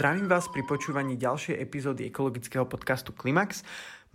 Zdravím vás pri počúvaní ďalšej epizódy ekologického podcastu Klimax.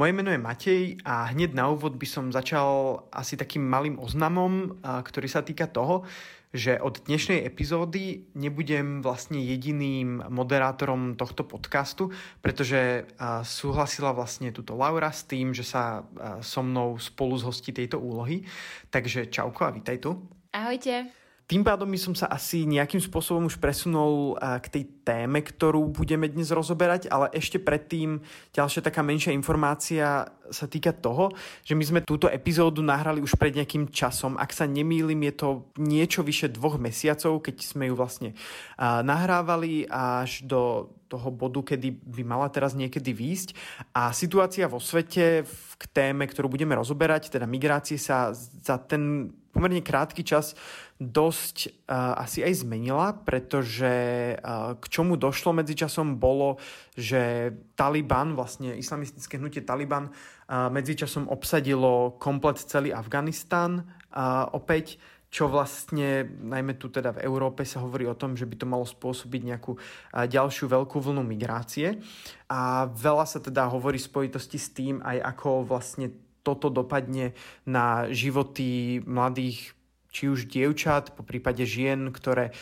Moje meno je Matej a hneď na úvod by som začal asi takým malým oznamom, ktorý sa týka toho, že od dnešnej epizódy nebudem vlastne jediným moderátorom tohto podcastu, pretože súhlasila vlastne túto Laura s tým, že sa so mnou spolu zhostí tejto úlohy. Takže čauko a vítaj tu. Ahojte. Tým pádom by som sa asi nejakým spôsobom už presunul k tej téme, ktorú budeme dnes rozoberať, ale ešte predtým ďalšia taká menšia informácia sa týka toho, že my sme túto epizódu nahrali už pred nejakým časom. Ak sa nemýlim, je to niečo vyše dvoch mesiacov, keď sme ju vlastne nahrávali až do toho bodu, kedy by mala teraz niekedy výjsť. A situácia vo svete k téme, ktorú budeme rozoberať, teda migrácie sa za ten pomerne krátky čas dosť uh, asi aj zmenila, pretože uh, k čomu došlo medzičasom bolo, že Taliban, vlastne islamistické hnutie Taliban, uh, medzičasom obsadilo komplet celý Afganistan uh, opäť, čo vlastne, najmä tu teda v Európe sa hovorí o tom, že by to malo spôsobiť nejakú ďalšiu veľkú vlnu migrácie. A veľa sa teda hovorí v spojitosti s tým aj ako vlastne toto dopadne na životy mladých, či už dievčat, po prípade žien, ktoré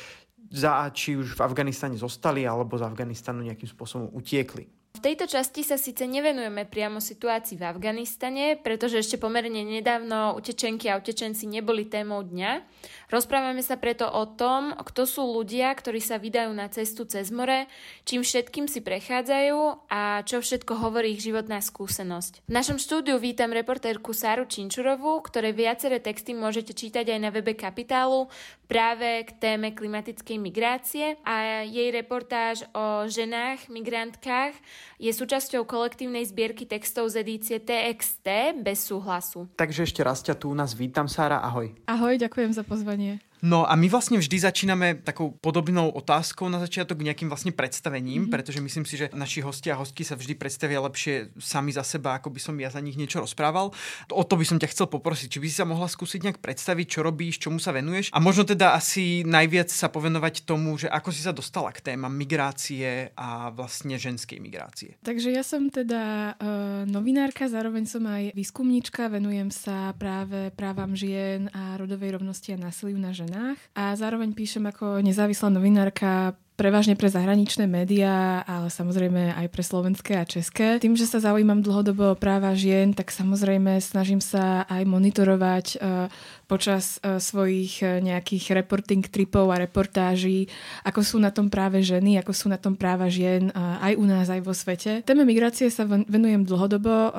za, či už v Afganistane zostali, alebo z Afganistanu nejakým spôsobom utiekli. V tejto časti sa síce nevenujeme priamo situácii v Afganistane, pretože ešte pomerne nedávno utečenky a utečenci neboli témou dňa. Rozprávame sa preto o tom, kto sú ľudia, ktorí sa vydajú na cestu cez more, čím všetkým si prechádzajú a čo všetko hovorí ich životná skúsenosť. V našom štúdiu vítam reportérku Sáru Činčurovú, ktoré viaceré texty môžete čítať aj na webe Kapitálu práve k téme klimatickej migrácie a jej reportáž o ženách, migrantkách je súčasťou kolektívnej zbierky textov z edície TXT bez súhlasu. Takže ešte raz ťa tu u nás vítam, Sára, ahoj. Ahoj, ďakujem za pozvanie. No a my vlastne vždy začíname takou podobnou otázkou na začiatok nejakým vlastne predstavením, mm-hmm. pretože myslím si, že naši hostia a hostky sa vždy predstavia lepšie sami za seba, ako by som ja za nich niečo rozprával. O to by som ťa chcel poprosiť, či by si sa mohla skúsiť nejak predstaviť, čo robíš, čomu sa venuješ a možno teda asi najviac sa povenovať tomu, že ako si sa dostala k témam migrácie a vlastne ženskej migrácie. Takže ja som teda uh, novinárka, zároveň som aj výskumníčka, venujem sa práve právam žien a rodovej rovnosti a násiliu na ženy ženách a zároveň píšem ako nezávislá novinárka prevažne pre zahraničné médiá, ale samozrejme aj pre slovenské a české. Tým, že sa zaujímam dlhodobo o práva žien, tak samozrejme snažím sa aj monitorovať uh, počas uh, svojich uh, nejakých reporting tripov a reportáží, ako sú na tom práve ženy, ako sú na tom práva žien aj u nás, aj vo svete. Téme migrácie sa venujem dlhodobo,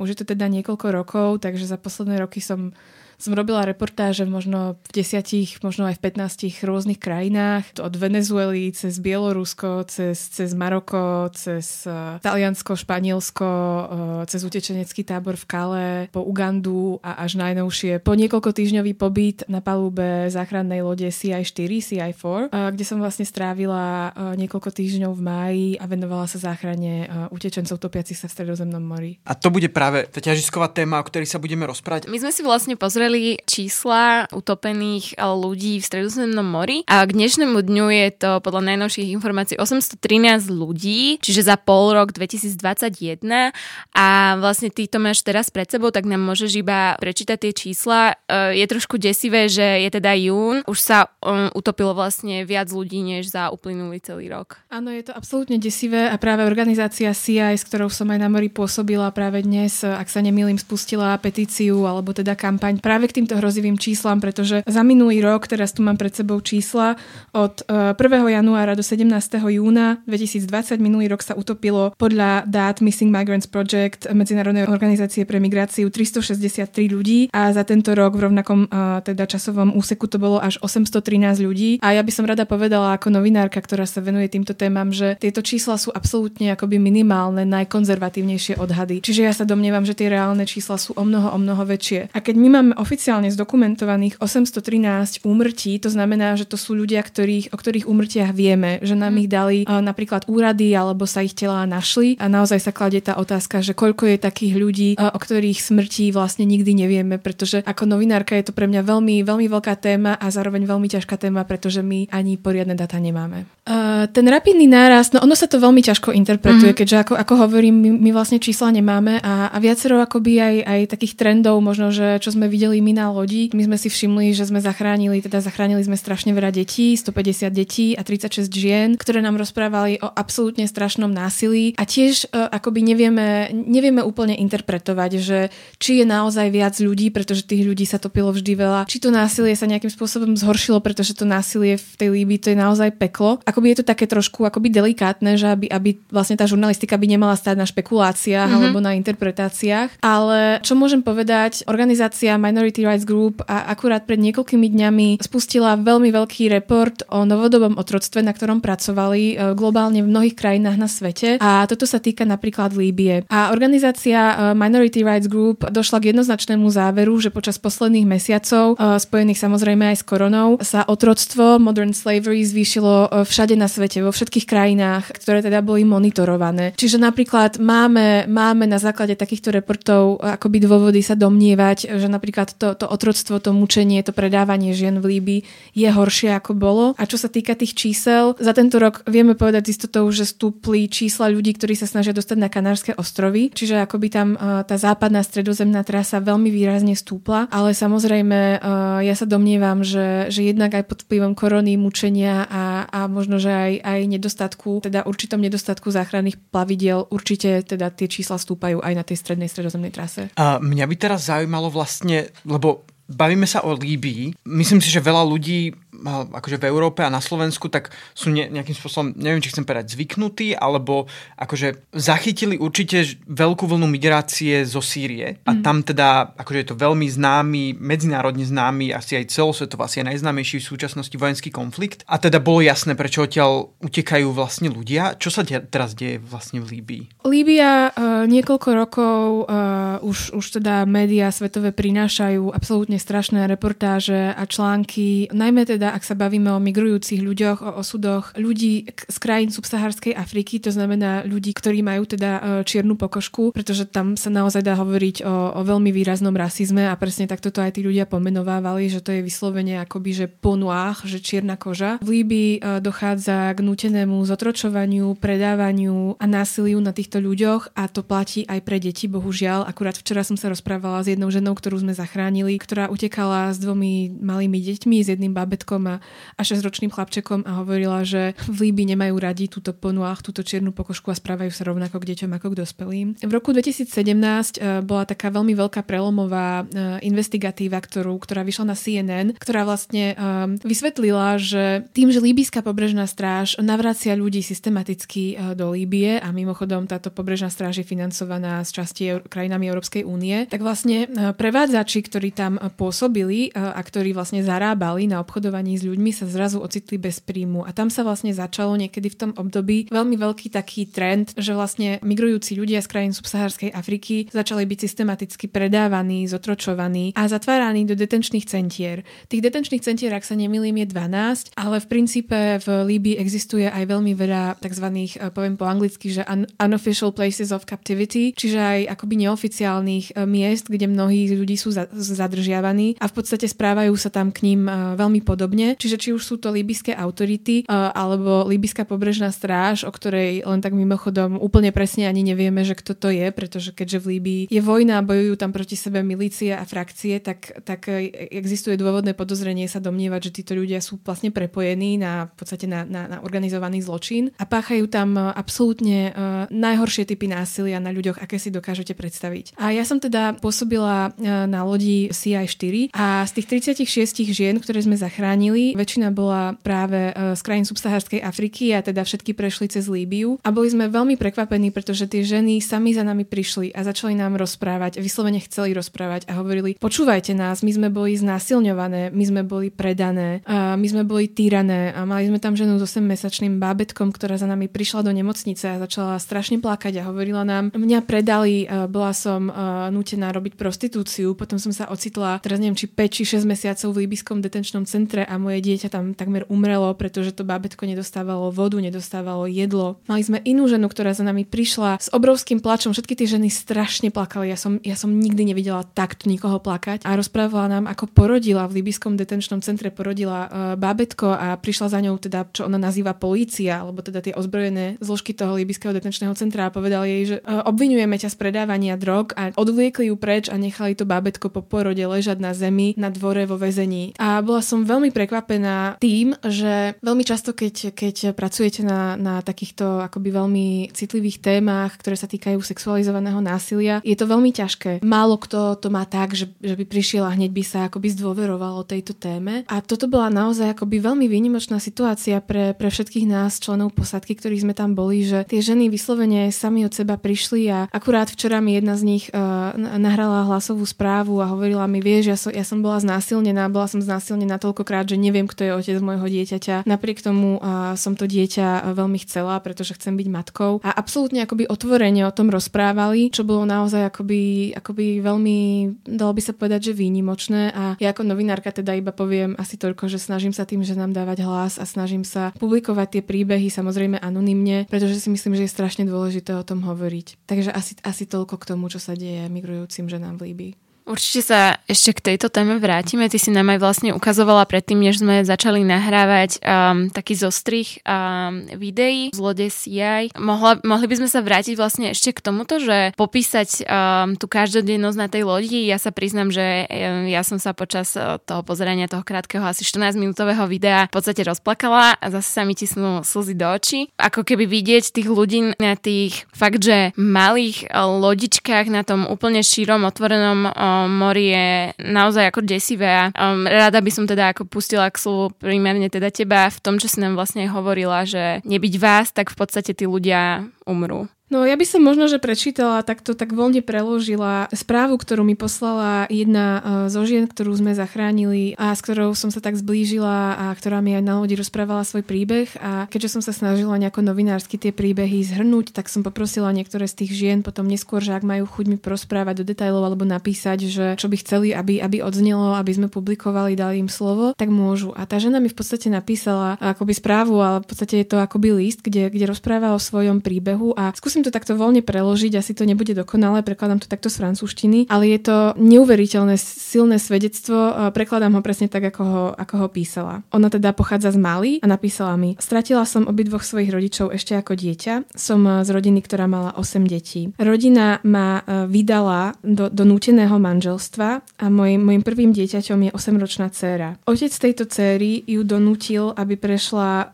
už je to teda niekoľko rokov, takže za posledné roky som som robila reportáže možno v desiatich, možno aj v 15 rôznych krajinách. Od Venezuely cez Bielorusko, cez, cez Maroko, cez uh, Taliansko, Španielsko, uh, cez utečenecký tábor v Kale, po Ugandu a až najnovšie po niekoľko týždňový pobyt na palube záchrannej lode CI4, CI4, uh, kde som vlastne strávila uh, niekoľko týždňov v máji a venovala sa záchrane uh, utečencov topiacich sa v Stredozemnom mori. A to bude práve tá ťažisková téma, o ktorej sa budeme rozprávať. My sme si vlastne pozreli pozreli čísla utopených eh, ľudí v Stredozemnom mori a k dnešnému dňu je to podľa najnovších informácií 813 ľudí, čiže za pol rok 2021 a vlastne ty to máš teraz pred sebou, tak nám môžeš iba prečítať tie čísla. Eh, je trošku desivé, že je teda jún, už sa um, utopilo vlastne viac ľudí, než za uplynulý celý rok. Áno, je to absolútne desivé a práve organizácia CI, s ktorou som aj na mori pôsobila práve dnes, ak sa nemýlim, spustila petíciu alebo teda kampaň práve práve k týmto hrozivým číslam, pretože za minulý rok, teraz tu mám pred sebou čísla, od 1. januára do 17. júna 2020 minulý rok sa utopilo podľa dát Missing Migrants Project Medzinárodnej organizácie pre migráciu 363 ľudí a za tento rok v rovnakom teda časovom úseku to bolo až 813 ľudí. A ja by som rada povedala ako novinárka, ktorá sa venuje týmto témam, že tieto čísla sú absolútne akoby minimálne, najkonzervatívnejšie odhady. Čiže ja sa domnievam, že tie reálne čísla sú o mnoho, o mnoho väčšie. A keď my máme oficiálne zdokumentovaných 813 úmrtí, to znamená, že to sú ľudia, ktorých, o ktorých úmrtiach vieme, že nám mhm. ich dali uh, napríklad úrady alebo sa ich telá našli a naozaj sa kladie tá otázka, že koľko je takých ľudí, uh, o ktorých smrti vlastne nikdy nevieme, pretože ako novinárka je to pre mňa veľmi, veľmi veľká téma a zároveň veľmi ťažká téma, pretože my ani poriadne data nemáme. Uh, ten rapidný nárast, no ono sa to veľmi ťažko interpretuje, mm-hmm. keďže ako, ako hovorím, my, my vlastne čísla nemáme a, a viacero akoby aj, aj takých trendov, možno, že čo sme videli my na lodi, my sme si všimli, že sme zachránili, teda zachránili sme strašne veľa detí, 150 detí a 36 žien, ktoré nám rozprávali o absolútne strašnom násilí a tiež uh, akoby nevieme, nevieme úplne interpretovať, že či je naozaj viac ľudí, pretože tých ľudí sa topilo vždy veľa, či to násilie sa nejakým spôsobom zhoršilo, pretože to násilie v tej Líbii to je naozaj peklo. Akoby je to také trošku akoby delikátne, že aby, aby vlastne tá žurnalistika by nemala stáť na špekuláciách mm-hmm. alebo na interpretáciách. Ale čo môžem povedať, organizácia Minority Rights Group a akurát pred niekoľkými dňami spustila veľmi veľký report o novodobom otroctve, na ktorom pracovali e, globálne v mnohých krajinách na svete. A toto sa týka napríklad Líbie. A organizácia e, Minority Rights Group došla k jednoznačnému záveru, že počas posledných mesiacov, e, spojených samozrejme aj s koronou, sa otroctvo, modern slavery zvýšilo všade na svete, vo všetkých krajinách, ktoré teda boli monitorované. Čiže napríklad máme, máme na základe takýchto reportov akoby dôvody sa domnievať, že napríklad to, to otroctvo, to mučenie, to predávanie žien v Líbii je horšie ako bolo. A čo sa týka tých čísel, za tento rok vieme povedať istotou, že stúpli čísla ľudí, ktorí sa snažia dostať na Kanárske ostrovy, čiže akoby tam tá západná stredozemná trasa veľmi výrazne stúpla, ale samozrejme ja sa domnievam, že, že jednak aj pod vplyvom korony, mučenia a, a možno, že aj, aj nedostatku, teda určitom nedostatku záchranných plavidiel určite teda tie čísla stúpajú aj na tej strednej stredozemnej trase. A mňa by teraz zaujímalo vlastne, lebo bavíme sa o Líbii. Myslím si, že veľa ľudí akože v Európe a na Slovensku, tak sú ne, nejakým spôsobom, neviem, či chcem povedať, zvyknutí, alebo akože zachytili určite veľkú vlnu migrácie zo Sýrie. A mm. tam teda, akože je to veľmi známy, medzinárodne známy, asi aj celosvetovo, asi aj najznámejší v súčasnosti vojenský konflikt. A teda bolo jasné, prečo odtiaľ utekajú vlastne ľudia. Čo sa de- teraz deje vlastne v Líbii? Líbia uh, niekoľko rokov uh, už, už teda médiá svetové prinášajú absolútne strašné reportáže a články, najmä teda teda ak sa bavíme o migrujúcich ľuďoch, o osudoch ľudí z krajín subsaharskej Afriky, to znamená ľudí, ktorí majú teda e, čiernu pokožku, pretože tam sa naozaj dá hovoriť o, o veľmi výraznom rasizme a presne takto to aj tí ľudia pomenovávali, že to je vyslovene akoby, že ponuách, že čierna koža. V Líbii e, dochádza k nutenému zotročovaniu, predávaniu a násiliu na týchto ľuďoch a to platí aj pre deti, bohužiaľ. Akurát včera som sa rozprávala s jednou ženou, ktorú sme zachránili, ktorá utekala s dvomi malými deťmi, s jedným bábetkom a, a 6-ročným chlapčekom a hovorila, že v Líbi nemajú radi túto ponuách, túto čiernu pokožku a správajú sa rovnako k deťom ako k dospelým. V roku 2017 uh, e, bola taká veľmi veľká prelomová uh, investigatíva, ktorú, ktorá vyšla na CNN, ktorá vlastne um, vysvetlila, že tým, že líbyská pobrežná stráž navracia ľudí systematicky do Líbie a mimochodom táto pobrežná stráž je financovaná z časti krajinami Európskej únie, tak vlastne prevádzači, ktorí tam pôsobili a ktorí vlastne zarábali na obchodovaní obchodovaní s ľuďmi sa zrazu ocitli bez príjmu. A tam sa vlastne začalo niekedy v tom období veľmi veľký taký trend, že vlastne migrujúci ľudia z krajín subsaharskej Afriky začali byť systematicky predávaní, zotročovaní a zatváraní do detenčných centier. Tých detenčných centier, ak sa nemýlim, je 12, ale v princípe v Líbii existuje aj veľmi veľa tzv. Eh, poviem po anglicky, že un- unofficial places of captivity, čiže aj akoby neoficiálnych eh, miest, kde mnohí ľudí sú za- zadržiavaní a v podstate správajú sa tam k ním eh, veľmi podobne podobne. Čiže či už sú to líbyské autority uh, alebo líbyská pobrežná stráž, o ktorej len tak mimochodom úplne presne ani nevieme, že kto to je, pretože keďže v Líbii je vojna a bojujú tam proti sebe milície a frakcie, tak, tak existuje dôvodné podozrenie sa domnievať, že títo ľudia sú vlastne prepojení na, v podstate na, na, na organizovaný zločin a páchajú tam absolútne uh, najhoršie typy násilia na ľuďoch, aké si dokážete predstaviť. A ja som teda pôsobila na lodi CI4 a z tých 36 žien, ktoré sme zachránili, väčšina bola práve uh, z krajín subsahárskej Afriky a teda všetky prešli cez Líbiu. A boli sme veľmi prekvapení, pretože tie ženy sami za nami prišli a začali nám rozprávať, vyslovene chceli rozprávať a hovorili, počúvajte nás, my sme boli znásilňované, my sme boli predané, my sme boli týrané a mali sme tam ženu s 8-mesačným bábetkom, ktorá za nami prišla do nemocnice a začala strašne plakať a hovorila nám, mňa predali, bola som nútená robiť prostitúciu, potom som sa ocitla, teraz neviem, či 5 či 6 mesiacov v líbyskom detenčnom centre a moje dieťa tam takmer umrelo, pretože to bábetko nedostávalo vodu, nedostávalo jedlo. Mali sme inú ženu, ktorá za nami prišla s obrovským plačom, všetky tie ženy strašne plakali, ja som, ja som nikdy nevidela takto nikoho plakať a rozprávala nám, ako porodila v líbyskom detenčnom centre, porodila uh, bábetko a prišla za ňou teda, čo ona nazýva polícia, alebo teda tie ozbrojené zložky toho líbyského detenčného centra a povedal jej, že uh, obvinujeme ťa z predávania drog a odvliekli ju preč a nechali to bábetko po porode ležať na zemi na dvore vo väzení. A bola som veľmi prekvapená tým, že veľmi často, keď, keď pracujete na, na takýchto akoby veľmi citlivých témach, ktoré sa týkajú sexualizovaného násilia, je to veľmi ťažké. Málo kto to má tak, že, že by prišiel a hneď by sa akoby zdôveroval o tejto téme. A toto bola naozaj akoby veľmi výnimočná situácia pre, pre všetkých nás, členov posadky, ktorí sme tam boli, že tie ženy vyslovene sami od seba prišli a akurát včera mi jedna z nich uh, nahrala hlasovú správu a hovorila mi, vieš, ja som, ja som bola znásilnená, bola som znásilnená toľkokrát, že neviem, kto je otec môjho dieťaťa. Napriek tomu uh, som to dieťa veľmi chcela, pretože chcem byť matkou. A absolútne akoby otvorene o tom rozprávali, čo bolo naozaj akoby, akoby veľmi, dalo by sa povedať, že výnimočné. A ja ako novinárka teda iba poviem asi toľko, že snažím sa tým, že nám dávať hlas a snažím sa publikovať tie príbehy samozrejme anonymne, pretože si myslím, že je strašne dôležité o tom hovoriť. Takže asi, asi toľko k tomu, čo sa deje migrujúcim ženám v Líbii. Určite sa ešte k tejto téme vrátime. Ty si nám aj vlastne ukazovala predtým, než sme začali nahrávať um, taký zostrih um, videí z lode CI. Mohla, mohli by sme sa vrátiť vlastne ešte k tomuto, že popísať um, tú každodennosť na tej lodi. Ja sa priznam, že um, ja som sa počas uh, toho pozerania toho krátkeho asi 14-minútového videa v podstate rozplakala a zase sa mi tisnú slzy do očí. Ako keby vidieť tých ľudí na tých fakt, že malých uh, lodičkách na tom úplne šírom otvorenom uh, mori je naozaj ako desivé um, rada by som teda ako pustila k slovu primárne teda teba v tom, čo si nám vlastne hovorila, že nebyť vás, tak v podstate tí ľudia umrú. No ja by som možno, že prečítala, takto tak voľne preložila správu, ktorú mi poslala jedna e, zo žien, ktorú sme zachránili a s ktorou som sa tak zblížila a ktorá mi aj na lodi rozprávala svoj príbeh a keďže som sa snažila nejako novinársky tie príbehy zhrnúť, tak som poprosila niektoré z tých žien potom neskôr, že ak majú chuť mi prosprávať do detajlov alebo napísať, že čo by chceli, aby, aby odznelo, aby sme publikovali, dali im slovo, tak môžu. A tá žena mi v podstate napísala akoby správu, ale v podstate je to akoby list, kde, kde rozpráva o svojom príbehu a skúsim skúsim to takto voľne preložiť, asi to nebude dokonalé, prekladám to takto z francúzštiny, ale je to neuveriteľné silné svedectvo, prekladám ho presne tak, ako ho, ako ho písala. Ona teda pochádza z Mali a napísala mi, stratila som obidvoch svojich rodičov ešte ako dieťa, som z rodiny, ktorá mala 8 detí. Rodina ma e, vydala do, do núteného manželstva a môj, môjim prvým dieťaťom je 8-ročná dcéra. Otec tejto céry ju donútil, aby prešla uh,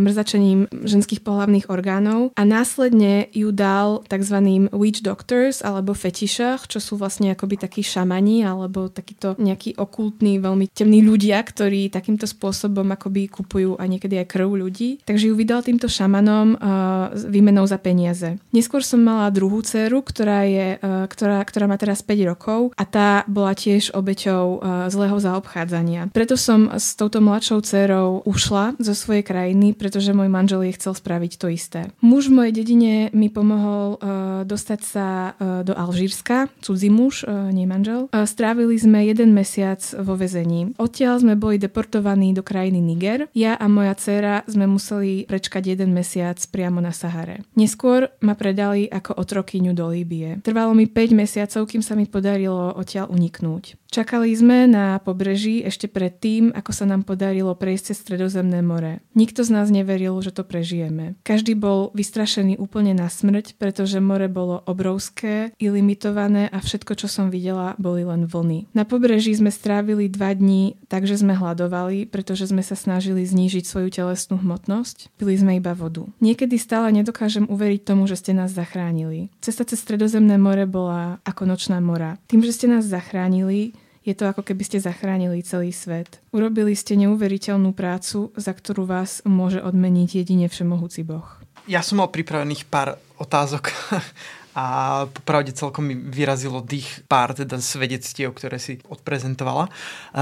mrzačením ženských pohlavných orgánov a následne ju dal tzv. witch doctors alebo fetišach, čo sú vlastne akoby takí šamani alebo takíto nejakí okultní, veľmi temní ľudia, ktorí takýmto spôsobom akoby kupujú a niekedy aj krv ľudí. Takže ju vydal týmto šamanom uh, výmenou za peniaze. Neskôr som mala druhú dceru, ktorá, je, uh, ktorá, ktorá má teraz 5 rokov a tá bola tiež obeťou uh, zlého zaobchádzania. Preto som s touto mladšou dcerou ušla zo svojej krajiny, pretože môj manžel jej chcel spraviť to isté. Muž v mojej dedine mi pomohol uh, dostať sa uh, do Alžírska, cudzí muž, uh, nie manžel. Strávili sme jeden mesiac vo vezení. Odtiaľ sme boli deportovaní do krajiny Niger. Ja a moja dcéra sme museli prečkať jeden mesiac priamo na Sahare. Neskôr ma predali ako otrokyňu do Líbie. Trvalo mi 5 mesiacov, kým sa mi podarilo odtiaľ uniknúť. Čakali sme na pobreží ešte predtým, ako sa nám podarilo prejsť cez Stredozemné more. Nikto z nás neveril, že to prežijeme. Každý bol vystrašený úplne na smrť, pretože more bolo obrovské, ilimitované a všetko, čo som videla, boli len vlny. Na pobreží sme strávili dva dní, takže sme hľadovali, pretože sme sa snažili znížiť svoju telesnú hmotnosť. Pili sme iba vodu. Niekedy stále nedokážem uveriť tomu, že ste nás zachránili. Cesta cez Stredozemné more bola ako nočná mora. Tým, že ste nás zachránili, je to ako keby ste zachránili celý svet. Urobili ste neuveriteľnú prácu, za ktorú vás môže odmeniť jedine Všemohúci Boh. Ja som mal pripravených pár otázok a popravde celkom mi vyrazilo dých pár teda svedectiev, ktoré si odprezentovala.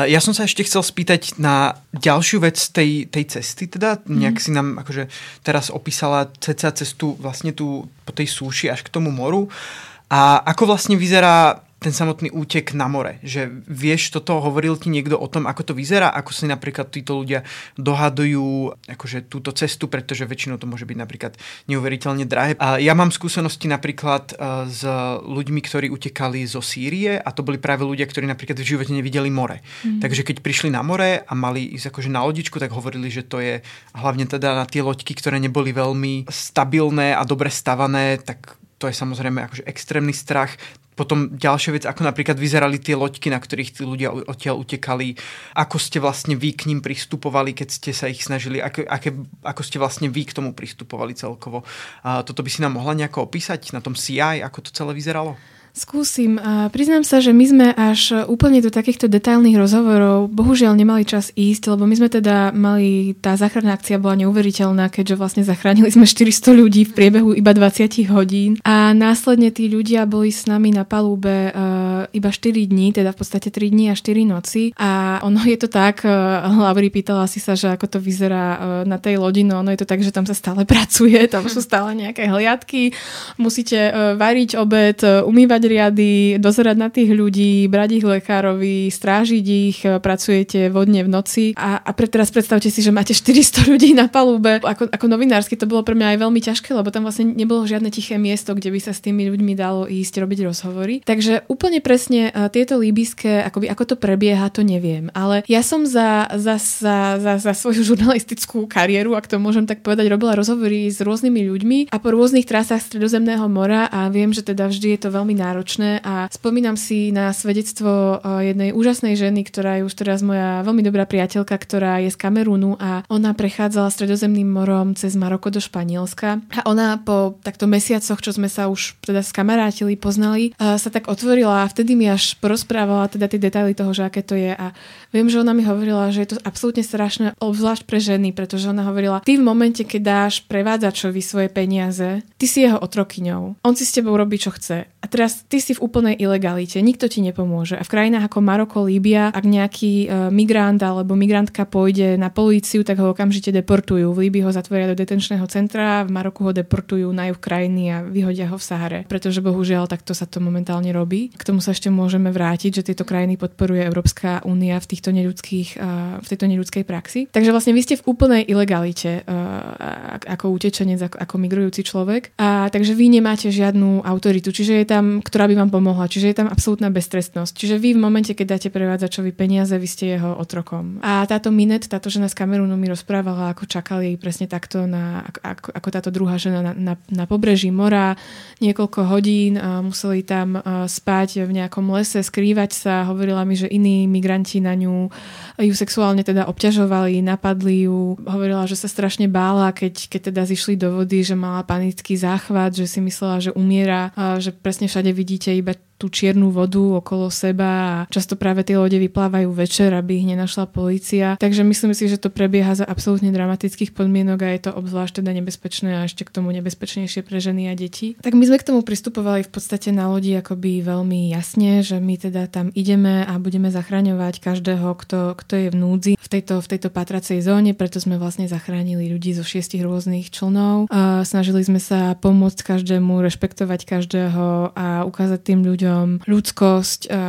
Ja som sa ešte chcel spýtať na ďalšiu vec tej, tej cesty, teda nejak mm. si nám akože teraz opísala ceca cestu vlastne tu po tej súši až k tomu moru. A ako vlastne vyzerá ten samotný útek na more. Že vieš, toto hovoril ti niekto o tom, ako to vyzerá, ako si napríklad títo ľudia dohadujú akože túto cestu, pretože väčšinou to môže byť napríklad neuveriteľne drahé. A ja mám skúsenosti napríklad uh, s ľuďmi, ktorí utekali zo Sýrie a to boli práve ľudia, ktorí napríklad v živote nevideli more. Mm. Takže keď prišli na more a mali ísť akože na lodičku, tak hovorili, že to je hlavne teda na tie loďky, ktoré neboli veľmi stabilné a dobre stavané, tak to je samozrejme akože extrémny strach. Potom ďalšia vec, ako napríklad vyzerali tie loďky, na ktorých tí ľudia odtiaľ utekali, ako ste vlastne vy k ním pristupovali, keď ste sa ich snažili, ako, aké, ako ste vlastne vy k tomu pristupovali celkovo. A toto by si nám mohla nejako opísať na tom CI, ako to celé vyzeralo? Skúsim. A priznám sa, že my sme až úplne do takýchto detailných rozhovorov bohužiaľ nemali čas ísť, lebo my sme teda mali, tá záchranná akcia bola neuveriteľná, keďže vlastne zachránili sme 400 ľudí v priebehu iba 20 hodín. A následne tí ľudia boli s nami na palúbe uh, iba 4 dní, teda v podstate 3 dní a 4 noci. A ono je to tak, uh, Lauri pýtala si sa, že ako to vyzerá uh, na tej lodi, no ono je to tak, že tam sa stále pracuje, tam sú stále nejaké hliadky, musíte variť obed, umývať riady, dozerať na tých ľudí, brať ich lekárovi, strážiť ich, e, pracujete vodne v noci a, a pre teraz predstavte si, že máte 400 ľudí na palube. Ako, ako novinársky to bolo pre mňa aj veľmi ťažké, lebo tam vlastne nebolo žiadne tiché miesto, kde by sa s tými ľuďmi dalo ísť robiť rozhovory. Takže úplne presne e, tieto líbyské, akoby, ako to prebieha, to neviem. Ale ja som za, za, za, za, za svoju žurnalistickú kariéru, ak to môžem tak povedať, robila rozhovory s rôznymi ľuďmi a po rôznych trasách Stredozemného mora a viem, že teda vždy je to veľmi náročné náročné a spomínam si na svedectvo eh, jednej úžasnej ženy, ktorá je už teraz moja veľmi dobrá priateľka, ktorá je z Kamerúnu a ona prechádzala stredozemným morom cez Maroko do Španielska a ona po takto mesiacoch, čo sme sa už teda skamarátili, poznali, eh, sa tak otvorila a vtedy mi až porozprávala teda tie detaily toho, že aké to je a viem, že ona mi hovorila, že je to absolútne strašné, obzvlášť pre ženy, pretože ona hovorila, ty v momente, keď dáš prevádzačovi svoje peniaze, ty si jeho otrokyňou. On si s tebou robí, čo chce. A teraz ty si v úplnej ilegalite, nikto ti nepomôže. A v krajinách ako Maroko, Líbia, ak nejaký uh, migrant alebo migrantka pôjde na políciu, tak ho okamžite deportujú. V Líbii ho zatvoria do detenčného centra, v Maroku ho deportujú na juh krajiny a vyhodia ho v Sahare. Pretože bohužiaľ takto sa to momentálne robí. K tomu sa ešte môžeme vrátiť, že tieto krajiny podporuje Európska únia v týchto uh, v tejto neľudskej praxi. Takže vlastne vy ste v úplnej ilegalite uh, ako utečenec, ako migrujúci človek. A takže vy nemáte žiadnu autoritu. Čiže je tam, ktorá by vám pomohla. Čiže je tam absolútna beztrestnosť. Čiže vy v momente, keď dáte prevádzačovi peniaze, vy ste jeho otrokom. A táto Minet, táto žena z Kamerunu mi rozprávala, ako čakali presne takto na, ako, ako táto druhá žena na, na, na pobreží mora niekoľko hodín. A museli tam spať v nejakom lese, skrývať sa. Hovorila mi, že iní migranti na ňu ju sexuálne teda obťažovali, napadli ju. Hovorila, že sa strašne bála, keď, keď teda zišli do vody, že mala panický záchvat, že si myslela, že umiera, že presne všade vidíte iba tú čiernu vodu okolo seba a často práve tie lode vyplávajú večer, aby ich nenašla polícia. Takže myslím si, že to prebieha za absolútne dramatických podmienok a je to obzvlášť teda nebezpečné a ešte k tomu nebezpečnejšie pre ženy a deti. Tak my sme k tomu pristupovali v podstate na lodi akoby veľmi jasne, že my teda tam ideme a budeme zachraňovať každého, kto, kto je v núdzi v tejto, v tejto patracej zóne, preto sme vlastne zachránili ľudí zo šiestich rôznych člnov. A snažili sme sa pomôcť každému, rešpektovať každého a ukázať tým ľuďom, ľuďom ľudskosť a,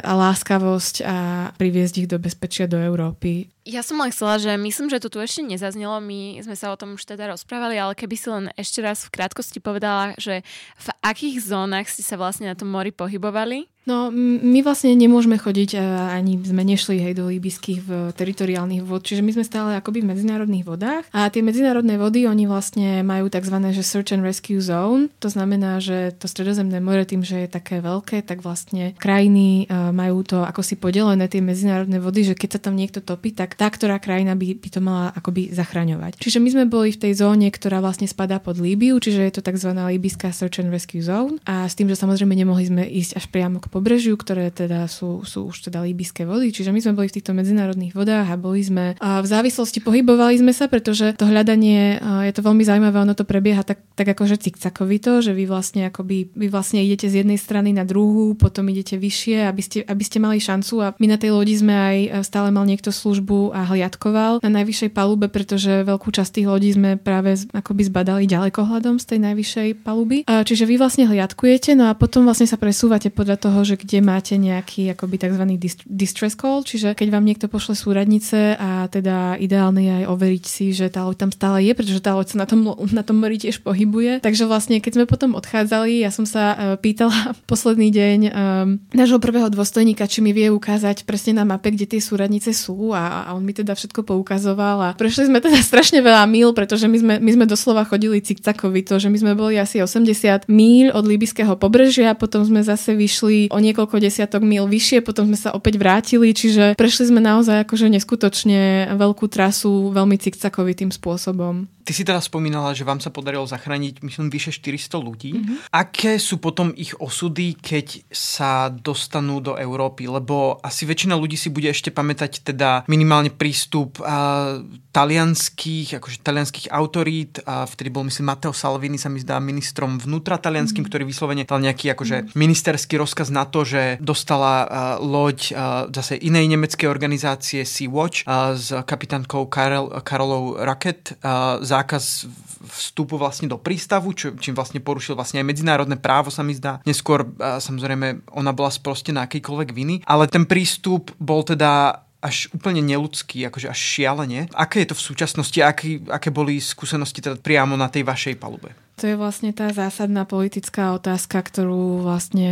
a láskavosť a priviesť ich do bezpečia do Európy. Ja som len chcela, že myslím, že to tu ešte nezaznelo, my sme sa o tom už teda rozprávali, ale keby si len ešte raz v krátkosti povedala, že v akých zónach ste sa vlastne na tom mori pohybovali? No, my vlastne nemôžeme chodiť, ani sme nešli hej, do líbyských v teritoriálnych vod, čiže my sme stále akoby v medzinárodných vodách a tie medzinárodné vody, oni vlastne majú tzv. že search and rescue zone, to znamená, že to stredozemné more tým, že je také veľké, tak vlastne krajiny majú to ako si podelené tie medzinárodné vody, že keď sa tam niekto topí, tak tá, ktorá krajina by, by to mala akoby zachraňovať. Čiže my sme boli v tej zóne, ktorá vlastne spadá pod Líbiu, čiže je to tzv. líbyská search and rescue zone a s tým, že samozrejme nemohli sme ísť až priamo k pobrežiu, ktoré teda sú, sú už teda líbyské vody. Čiže my sme boli v týchto medzinárodných vodách a boli sme a v závislosti pohybovali sme sa, pretože to hľadanie je to veľmi zaujímavé, ono to prebieha tak, tak akože cikcakovito, že vy vlastne akoby, vy vlastne idete z jednej strany na druhú, potom idete vyššie, aby ste, aby ste mali šancu a my na tej lodi sme aj stále mal niekto službu a hliadkoval na najvyššej palube, pretože veľkú časť tých lodí sme práve akoby zbadali ďalekohľadom z tej najvyššej paluby. Čiže vy vlastne hliadkujete, no a potom vlastne sa presúvate podľa toho, že kde máte nejaký akoby tzv. distress call, čiže keď vám niekto pošle súradnice a teda ideálne je aj overiť si, že tá loď tam stále je, pretože tá loď sa na tom, na tom mori tiež pohybuje. Takže vlastne, keď sme potom odchádzali, ja som sa uh, pýtala posledný deň um, nášho prvého dôstojníka, či mi vie ukázať presne na mape, kde tie súradnice sú a, a on mi teda všetko poukazoval a prešli sme teda strašne veľa míl, pretože my sme, my sme doslova chodili cikcakovito, že my sme boli asi 80 míl od líbyského pobrežia, potom sme zase vyšli o niekoľko desiatok mil vyššie, potom sme sa opäť vrátili, čiže prešli sme naozaj akože neskutočne veľkú trasu veľmi cikcakovitým spôsobom. Ty si teda spomínala, že vám sa podarilo zachrániť, myslím, vyše 400 ľudí. Mm-hmm. Aké sú potom ich osudy, keď sa dostanú do Európy? Lebo asi väčšina ľudí si bude ešte pamätať teda minimálne prístup a, talianských, akože talianských autorít. A vtedy bol, myslím, Matteo Salvini sa mi zdá ministrom vnútra talianským, mm-hmm. ktorý vyslovene dal nejaký akože mm-hmm. ministerský rozkaz na to, že dostala a, loď a, zase inej nemeckej organizácie Sea-Watch a, s kapitánkou Karel, Karolou Raket a, za zákaz vstupu vlastne do prístavu, čo, čím vlastne porušil vlastne aj medzinárodné právo, sa mi zdá. Neskôr samozrejme ona bola sprostená akýkoľvek viny, ale ten prístup bol teda až úplne neludský, akože až šialene. Aké je to v súčasnosti? Aké, aké boli skúsenosti teda priamo na tej vašej palube? To je vlastne tá zásadná politická otázka, ktorú vlastne,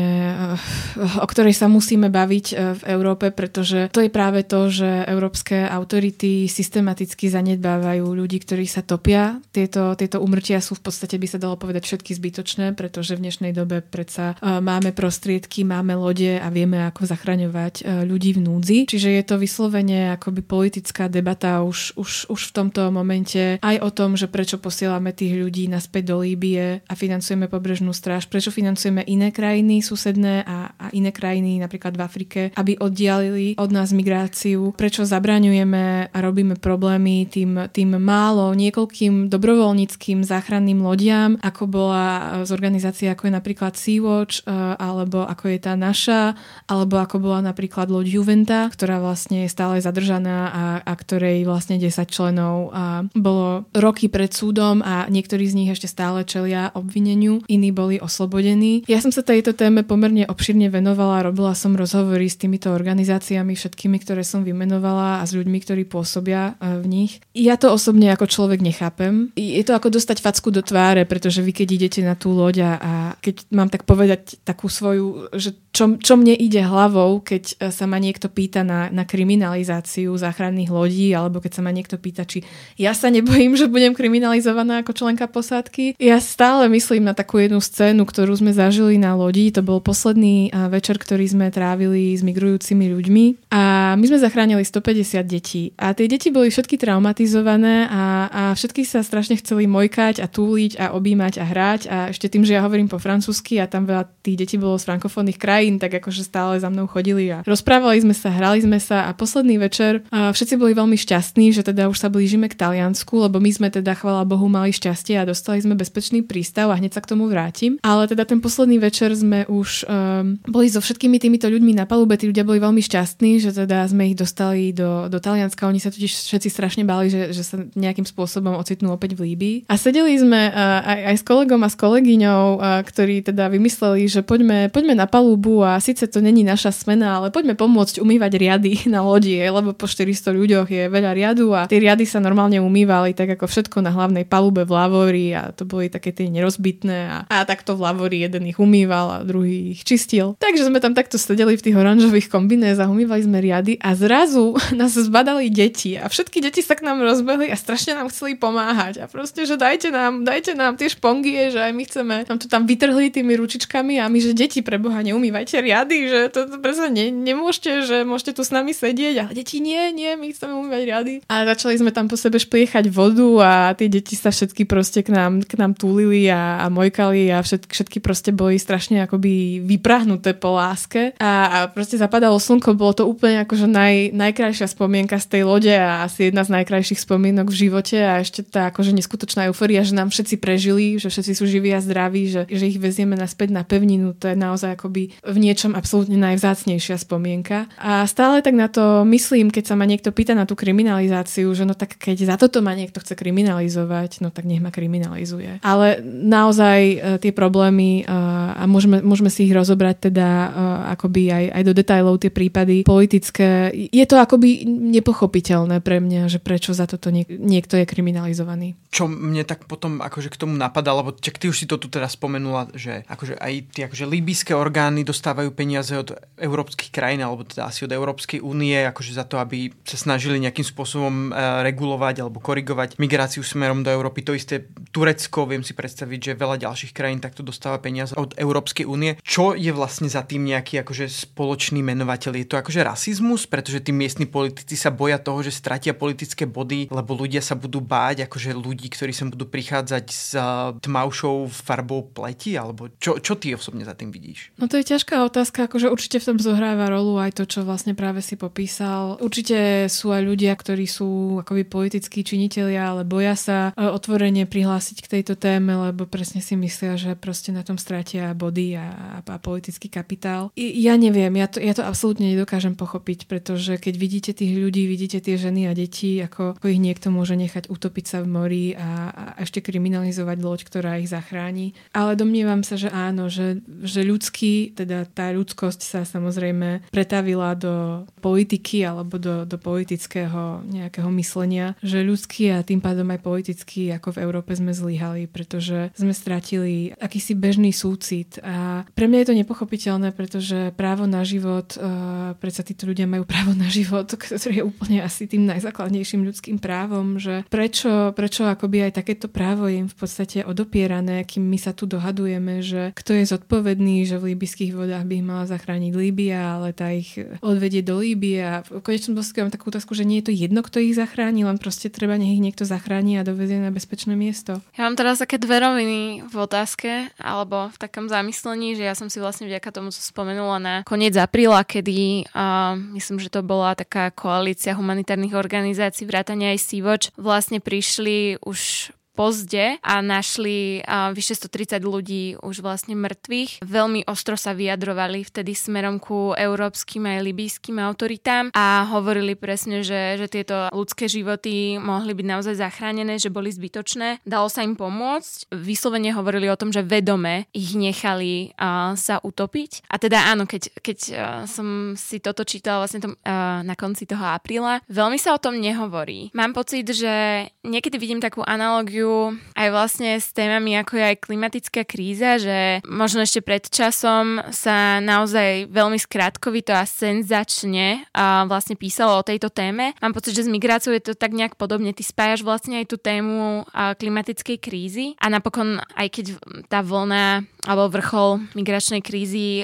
eh, o ktorej sa musíme baviť eh, v Európe, pretože to je práve to, že európske autority systematicky zanedbávajú ľudí, ktorí sa topia. Tieto, tieto umrtia sú v podstate, by sa dalo povedať, všetky zbytočné, pretože v dnešnej dobe predsa eh, máme prostriedky, máme lode a vieme, ako zachraňovať ľudí v núdzi. Čiže je to vyslovene akoby politická debata už, už, už v tomto momente aj o tom, že prečo posielame tých ľudí naspäť do Líbie a financujeme pobrežnú stráž, prečo financujeme iné krajiny susedné a, a iné krajiny napríklad v Afrike, aby oddialili od nás migráciu, prečo zabraňujeme a robíme problémy tým, tým málo niekoľkým dobrovoľníckým záchranným lodiam, ako bola z organizácie ako je napríklad Sea-Watch, e, alebo ako je tá naša, alebo ako bola napríklad loď Juventa, ktorá vlastne je stále zadržaná a, a ktorej vlastne 10 členov a bolo roky pred súdom a niektorí z nich ešte stále čelia obvineniu, iní boli oslobodení. Ja som sa tejto téme pomerne obširne venovala, robila som rozhovory s týmito organizáciami, všetkými, ktoré som vymenovala a s ľuďmi, ktorí pôsobia e, v nich. Ja to osobne ako človek nechápem. Je to ako dostať facku do tváre, pretože vy keď idete na tú loď a, a keď mám tak povedať takú svoju, že čo, čo mne ide hlavou, keď e, sa ma niekto pýta na, na kriminalizáciu záchranných lodí, alebo keď sa ma niekto pýta, či ja sa nebojím, že budem kriminalizovaná ako členka posádky. Ja ja stále myslím na takú jednu scénu, ktorú sme zažili na lodi. To bol posledný večer, ktorý sme trávili s migrujúcimi ľuďmi. A my sme zachránili 150 detí. A tie deti boli všetky traumatizované a, a všetky sa strašne chceli mojkať a túliť a objímať a hrať. A ešte tým, že ja hovorím po francúzsky a tam veľa tých detí bolo z frankofónnych krajín, tak akože stále za mnou chodili a rozprávali sme sa, hrali sme sa a posledný večer všetci boli veľmi šťastní, že teda už sa blížime k Taliansku, lebo my sme teda, chvala Bohu, mali šťastie a dostali sme bezpečné bezpečný prístav a hneď sa k tomu vrátim. Ale teda ten posledný večer sme už um, boli so všetkými týmito ľuďmi na palube, tí ľudia boli veľmi šťastní, že teda sme ich dostali do, do Talianska. Oni sa totiž všetci strašne báli, že, že sa nejakým spôsobom ocitnú opäť v Líbii. A sedeli sme uh, aj, aj s kolegom a s kolegyňou, uh, ktorí teda vymysleli, že poďme, poďme na palubu a síce to není naša smena, ale poďme pomôcť umývať riady na lodi, lebo po 400 ľuďoch je veľa riadu a tie riady sa normálne umývali tak ako všetko na hlavnej palube v Lavori a to boli také tie nerozbitné a, a takto v Lavori jeden ich umýval a druhý ich čistil. Takže sme tam takto sedeli v tých oranžových kombinézach, umývali sme riady a zrazu nás zbadali deti a všetky deti sa k nám rozbehli a strašne nám chceli pomáhať a proste, že dajte nám, dajte nám tie špongie, že aj my chceme, nám to tam vytrhli tými ručičkami a my, že deti pre Boha neumývajte riady, že to, to to ne, nemôžete, že môžete tu s nami sedieť a deti nie, nie, my chceme umývať riady. A začali sme tam po sebe špliechať vodu a tie deti sa všetky proste k nám, k nám túlili a, a mojkali a všetky, všetky proste boli strašne akoby vyprahnuté po láske a, a proste zapadalo slnko, bolo to úplne akože naj, najkrajšia spomienka z tej lode a asi jedna z najkrajších spomienok v živote a ešte tá akože neskutočná euforia, že nám všetci prežili, že všetci sú živí a zdraví, že, že ich vezieme naspäť na pevninu, to je naozaj akoby v niečom absolútne najvzácnejšia spomienka. A stále tak na to myslím, keď sa ma niekto pýta na tú kriminalizáciu, že no tak keď za toto ma niekto chce kriminalizovať, no tak nech ma kriminalizuje. Ale naozaj uh, tie problémy uh, a môžeme, môžeme si ich rozobrať teda uh, akoby aj, aj do detajlov tie prípady politické. Je to akoby nepochopiteľné pre mňa, že prečo za toto niek- niekto je kriminalizovaný. Čo mne tak potom akože k tomu napadá, lebo čak ty už si to tu teraz spomenula, že akože aj tie akože líbyské orgány dostávajú peniaze od európskych krajín, alebo teda asi od Európskej únie, akože za to, aby sa snažili nejakým spôsobom regulovať alebo korigovať migráciu smerom do Európy. To isté Turecko, viem si predstaviť, že veľa ďalších krajín takto dostáva peniaze od Európskej únie. Čo je vlastne za tým nejaký akože spoločný menovateľ? Je to akože rasizmus, pretože tí miestni politici sa boja toho, že stratia politické body, lebo ľudia sa budú báť akože ľudí, ktorí sem budú prichádzať s uh, tmavšou farbou pleti, alebo čo, čo ty osobne za tým vidíš? No to je ťažká otázka, akože určite v tom zohráva rolu aj to, čo vlastne práve si popísal. Určite sú aj ľudia, ktorí sú akoby politickí činitelia, ale boja sa uh, otvorene prihlásiť k tejto téme, lebo presne si myslia, že proste na tom stratia body a, a, politický kapitál. I, ja neviem, ja to, ja to absolútne nedokážem pochopiť, pretože keď vidíte tých ľudí, vidíte tie ženy a deti, ako, ako ich niekto môže nechať utopiť sa v mori a, a ešte kriminalizovať loď, ktorá ich zachráni. Ale domnievam sa, že áno, že, že ľudský, teda tá ľudskosť sa samozrejme pretavila do politiky alebo do, do politického nejakého myslenia, že ľudský a tým pádom aj politický, ako v Európe sme zlyhali, pretože sme stratili akýsi bežný súcit a pre mňa je to nepochopiteľné, pretože právo na život, uh, predsa títo ľudia majú právo na život, ktoré je úplne asi tým najzákladnejším ľudským právom, že prečo, prečo akoby aj takéto právo je im v podstate odopierané, kým my sa tu dohadujeme, že kto je zodpovedný, že v líbyských vodách by ich mala zachrániť Líbia, ale tá ich odvedie do Líbie a v konečnom dôsledku mám takú otázku, že nie je to jedno, kto ich zachráni, len proste treba nech ich niekto zachráni a dovezie na bezpečné miesto. Ja mám teraz také dve roviny v otázke, alebo v takom zamyslení, že ja som si vlastne vďaka tomu, co spomenula na koniec apríla, kedy uh, myslím, že to bola taká koalícia humanitárnych organizácií, vrátania aj Sea-Watch, vlastne prišli už pozde a našli uh, vyše 130 ľudí už vlastne mŕtvych. Veľmi ostro sa vyjadrovali vtedy smerom ku európskym aj libijským autoritám a hovorili presne, že, že tieto ľudské životy mohli byť naozaj zachránené, že boli zbytočné. Dalo sa im pomôcť. Vyslovene hovorili o tom, že vedome ich nechali uh, sa utopiť. A teda áno, keď, keď uh, som si toto čítala vlastne tom, uh, na konci toho apríla, veľmi sa o tom nehovorí. Mám pocit, že niekedy vidím takú analogiu súvisiu aj vlastne s témami ako je aj klimatická kríza, že možno ešte pred časom sa naozaj veľmi skrátkovito a senzačne a vlastne písalo o tejto téme. Mám pocit, že s migráciou je to tak nejak podobne. Ty spájaš vlastne aj tú tému klimatickej krízy a napokon aj keď tá vlna alebo vrchol migračnej krízy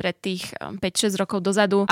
pred tých 5-6 rokov dozadu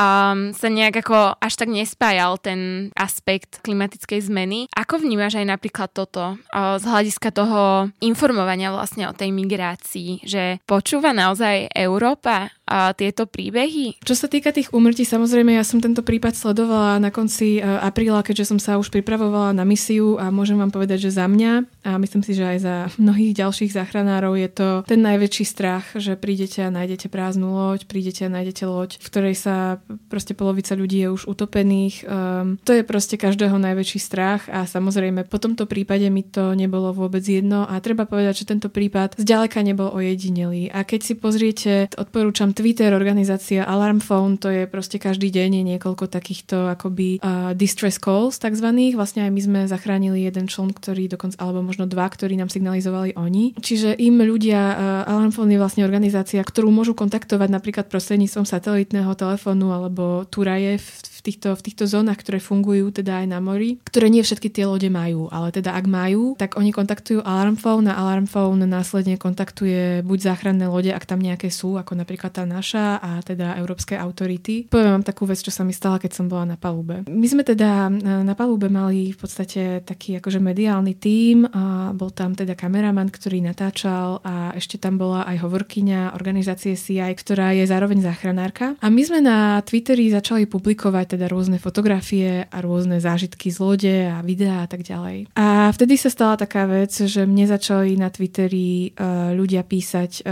sa nejak ako až tak nespájal ten aspekt klimatickej zmeny. Ako vnímaš aj napríklad toto? Z hľadiska toho informovania vlastne o tej migrácii, že počúva naozaj Európa a tieto príbehy? Čo sa týka tých úmrtí, samozrejme, ja som tento prípad sledovala na konci uh, apríla, keďže som sa už pripravovala na misiu a môžem vám povedať, že za mňa a myslím si, že aj za mnohých ďalších záchranárov je to ten najväčší strach, že prídete a nájdete prázdnu loď, prídete a nájdete loď, v ktorej sa proste polovica ľudí je už utopených. Um, to je proste každého najväčší strach a samozrejme po tomto prípade mi to nebolo vôbec jedno a treba povedať, že tento prípad zďaleka nebol ojedinelý. A keď si pozriete, odporúčam Twitter, organizácia Alarm Phone, to je proste každý deň je niekoľko takýchto akoby uh, distress calls takzvaných. Vlastne aj my sme zachránili jeden čln, ktorý dokonca, alebo možno dva, ktorí nám signalizovali oni. Čiže im ľudia, uh, Alarm Phone je vlastne organizácia, ktorú môžu kontaktovať napríklad prostredníctvom satelitného telefónu alebo Turaje v, v týchto, v týchto zónach, ktoré fungujú teda aj na mori, ktoré nie všetky tie lode majú, ale teda ak majú, tak oni kontaktujú Alarm Phone a Alarm Phone následne kontaktuje buď záchranné lode, ak tam nejaké sú, ako napríklad tá naša a teda európske autority. Poviem vám takú vec, čo sa mi stala, keď som bola na palube. My sme teda na palube mali v podstate taký akože mediálny tím a bol tam teda kameraman, ktorý natáčal a ešte tam bola aj hovorkyňa organizácie CI, ktorá je zároveň záchranárka. A my sme na Twitteri začali publikovať teda rôzne fotografie a rôzne zážitky z lode a videá a tak ďalej. A vtedy sa stala taká vec, že mne začali na Twitteri uh, ľudia písať uh,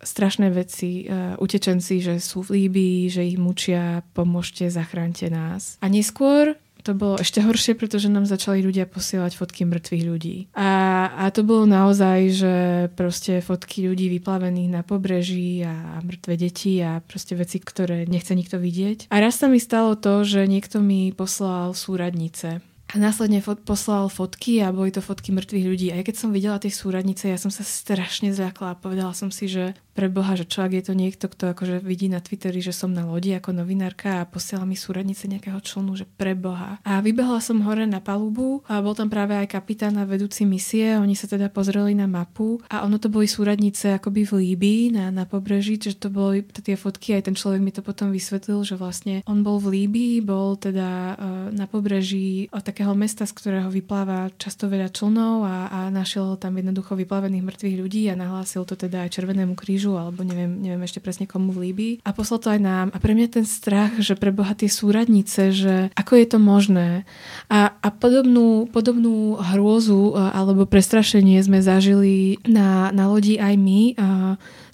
strašné veci, uh, utečenci, že sú v Líbii, že ich mučia, pomôžte, zachránte nás. A neskôr to bolo ešte horšie, pretože nám začali ľudia posielať fotky mŕtvych ľudí. A, a to bolo naozaj, že proste fotky ľudí vyplavených na pobreží a mŕtve deti a proste veci, ktoré nechce nikto vidieť. A raz sa mi stalo to, že niekto mi poslal súradnice a následne fot- poslal fotky a boli to fotky mŕtvych ľudí. A keď som videla tie súradnice, ja som sa strašne zľakla a povedala som si, že pre Boha, že čo ak je to niekto, kto akože vidí na Twitteri, že som na lodi ako novinárka a posiela mi súradnice nejakého člnu, že pre Boha. A vybehla som hore na palubu a bol tam práve aj kapitán a vedúci misie. Oni sa teda pozreli na mapu a ono to boli súradnice akoby v Líbii na, na pobreží, že to boli tie fotky, aj ten človek mi to potom vysvetlil, že vlastne on bol v Líbii, bol teda uh, na pobreží od takého mesta, z ktorého vypláva často veľa člnov a, a našiel tam jednoducho vyplavených mŕtvych ľudí a nahlásil to teda aj Červenému krížu alebo neviem, neviem ešte presne komu v Líbii. A poslal to aj nám. A pre mňa ten strach, že pre Boha tie súradnice, že ako je to možné. A, a podobnú, podobnú hrôzu alebo prestrašenie sme zažili na, na lodi aj my. A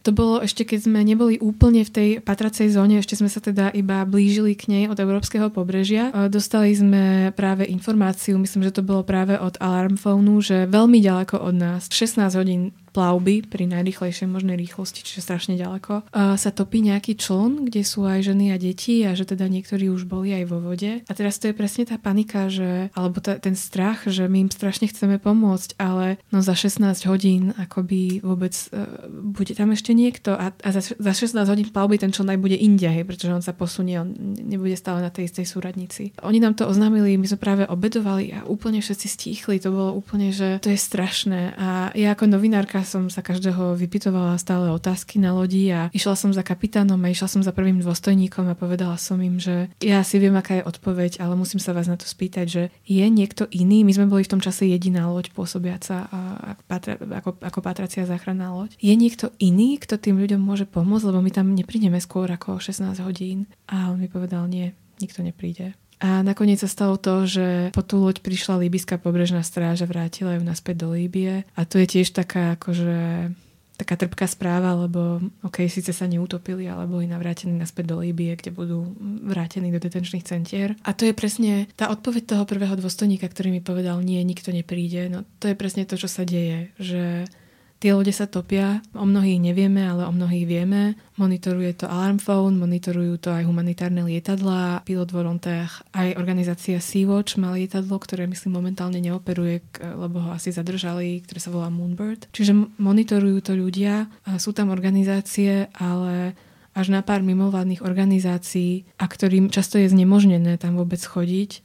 to bolo ešte, keď sme neboli úplne v tej patracej zóne, ešte sme sa teda iba blížili k nej od európskeho pobrežia. Dostali sme práve informáciu, myslím, že to bolo práve od Alarmfónu, že veľmi ďaleko od nás, 16 hodín plavby pri najrychlejšej možnej rýchlosti, čiže strašne ďaleko, sa topí nejaký čln, kde sú aj ženy a deti a že teda niektorí už boli aj vo vode. A teraz to je presne tá panika, že, alebo ta, ten strach, že my im strašne chceme pomôcť, ale no za 16 hodín akoby vôbec uh, bude tam ešte niekto a, a za, za 16 hodín plavby ten čln aj bude inde, hej, pretože on sa posunie, on nebude stále na tej istej súradnici. Oni nám to oznámili, my sme práve obedovali a úplne všetci stíchli, to bolo úplne, že to je strašné a ja ako novinárka som sa každého vypitovala stále otázky na lodi a išla som za kapitánom a išla som za prvým dôstojníkom a povedala som im, že ja si viem, aká je odpoveď, ale musím sa vás na to spýtať, že je niekto iný? My sme boli v tom čase jediná loď pôsobiaca ako, patra, ako, ako patracia záchranná loď. Je niekto iný, kto tým ľuďom môže pomôcť, lebo my tam neprídeme skôr ako 16 hodín? A on mi povedal, nie, nikto nepríde. A nakoniec sa stalo to, že po tú loď prišla líbyská pobrežná stráž a vrátila ju naspäť do Líbie. A to je tiež taká akože taká trpká správa, lebo ok, síce sa neutopili, ale boli navrátení naspäť do Líbie, kde budú vrátení do detenčných centier. A to je presne tá odpoveď toho prvého dôstojníka, ktorý mi povedal, nie, nikto nepríde. No to je presne to, čo sa deje, že Tie lode sa topia, o mnohých nevieme, ale o mnohých vieme. Monitoruje to Alarm Phone, monitorujú to aj humanitárne lietadla, pilot volontér, aj organizácia Sea-Watch má lietadlo, ktoré myslím momentálne neoperuje, lebo ho asi zadržali, ktoré sa volá Moonbird. Čiže monitorujú to ľudia, sú tam organizácie, ale až na pár mimovládnych organizácií, a ktorým často je znemožnené tam vôbec chodiť,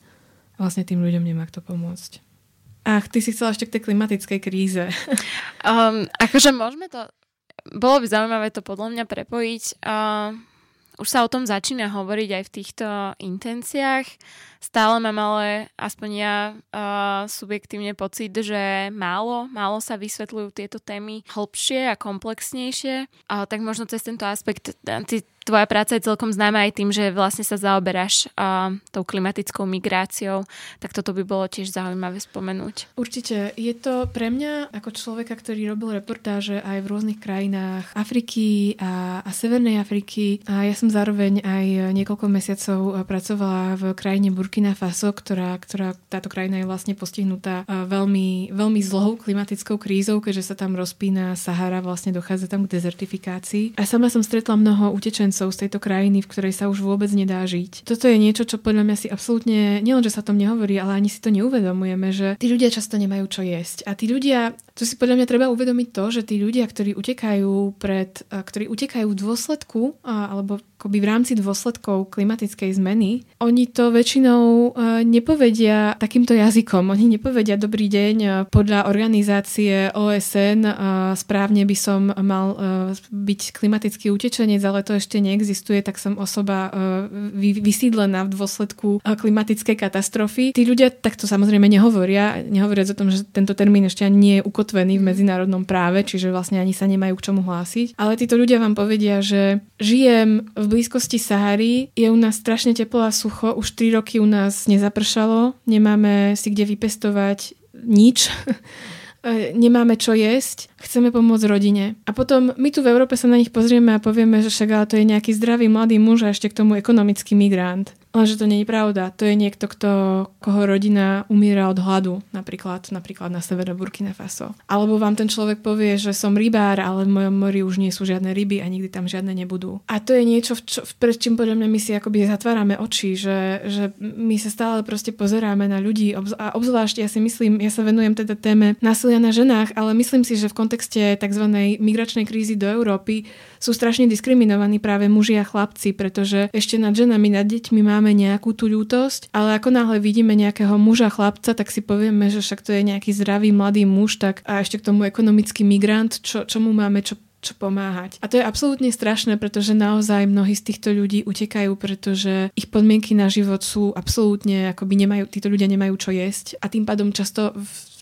vlastne tým ľuďom nemá kto pomôcť. Ach, ty si chcela ešte k tej klimatickej kríze. um, akože môžeme to... Bolo by zaujímavé to podľa mňa prepojiť. Uh, už sa o tom začína hovoriť aj v týchto intenciách. Stále mám ale aspoň ja uh, subjektívne pocit, že málo, málo sa vysvetľujú tieto témy hlbšie a komplexnejšie. Uh, tak možno cez tento aspekt ty tvoja práca je celkom známa aj tým, že vlastne sa zaoberáš uh, tou klimatickou migráciou, tak toto by bolo tiež zaujímavé spomenúť. Určite. Je to pre mňa ako človeka, ktorý robil reportáže aj v rôznych krajinách Afriky a, a Severnej Afriky a ja som zároveň aj niekoľko mesiacov pracovala v krajine Burkina Faso, ktorá, ktorá táto krajina je vlastne postihnutá veľmi, veľmi zlou klimatickou krízou, keďže sa tam rozpína Sahara, vlastne dochádza tam k dezertifikácii. A sama som stretla mnoho utečencov z tejto krajiny, v ktorej sa už vôbec nedá žiť. Toto je niečo, čo podľa mňa si absolútne, nielen, že sa o tom nehovorí, ale ani si to neuvedomujeme, že tí ľudia často nemajú čo jesť. A tí ľudia, to si podľa mňa treba uvedomiť to, že tí ľudia, ktorí utekajú pred, ktorí utekajú v dôsledku, alebo akoby v rámci dôsledkov klimatickej zmeny, oni to väčšinou nepovedia takýmto jazykom. Oni nepovedia dobrý deň podľa organizácie OSN správne by som mal byť klimatický utečenec, ale to ešte neexistuje, tak som osoba vysídlená v dôsledku klimatickej katastrofy. Tí ľudia takto samozrejme nehovoria, nehovoria o tom, že tento termín ešte ani nie je ukotvený v medzinárodnom práve, čiže vlastne ani sa nemajú k čomu hlásiť. Ale títo ľudia vám povedia, že žijem v blízkosti Sahary, je u nás strašne teplo a sucho, už 3 roky u nás nezapršalo, nemáme si kde vypestovať nič, e, nemáme čo jesť, chceme pomôcť rodine. A potom my tu v Európe sa na nich pozrieme a povieme, že však ale to je nejaký zdravý mladý muž a ešte k tomu ekonomický migrant. Lenže to nie je pravda. To je niekto, kto, koho rodina umiera od hladu, napríklad, napríklad na severe Burkina Faso. Alebo vám ten človek povie, že som rybár, ale v mojom mori už nie sú žiadne ryby a nikdy tam žiadne nebudú. A to je niečo, čo, pred čím podľa mňa my si akoby zatvárame oči, že, že my sa stále proste pozeráme na ľudí a obzvlášť ja si myslím, ja sa venujem teda téme násilia na ženách, ale myslím si, že v kontexte tzv. migračnej krízy do Európy sú strašne diskriminovaní práve muži a chlapci, pretože ešte nad ženami, nad deťmi máme máme nejakú tú ľútosť, ale ako náhle vidíme nejakého muža, chlapca, tak si povieme, že však to je nejaký zdravý mladý muž, tak a ešte k tomu ekonomický migrant, čo, čo mu máme, čo čo pomáhať. A to je absolútne strašné, pretože naozaj mnohí z týchto ľudí utekajú, pretože ich podmienky na život sú absolútne, akoby nemajú, títo ľudia nemajú čo jesť a tým pádom často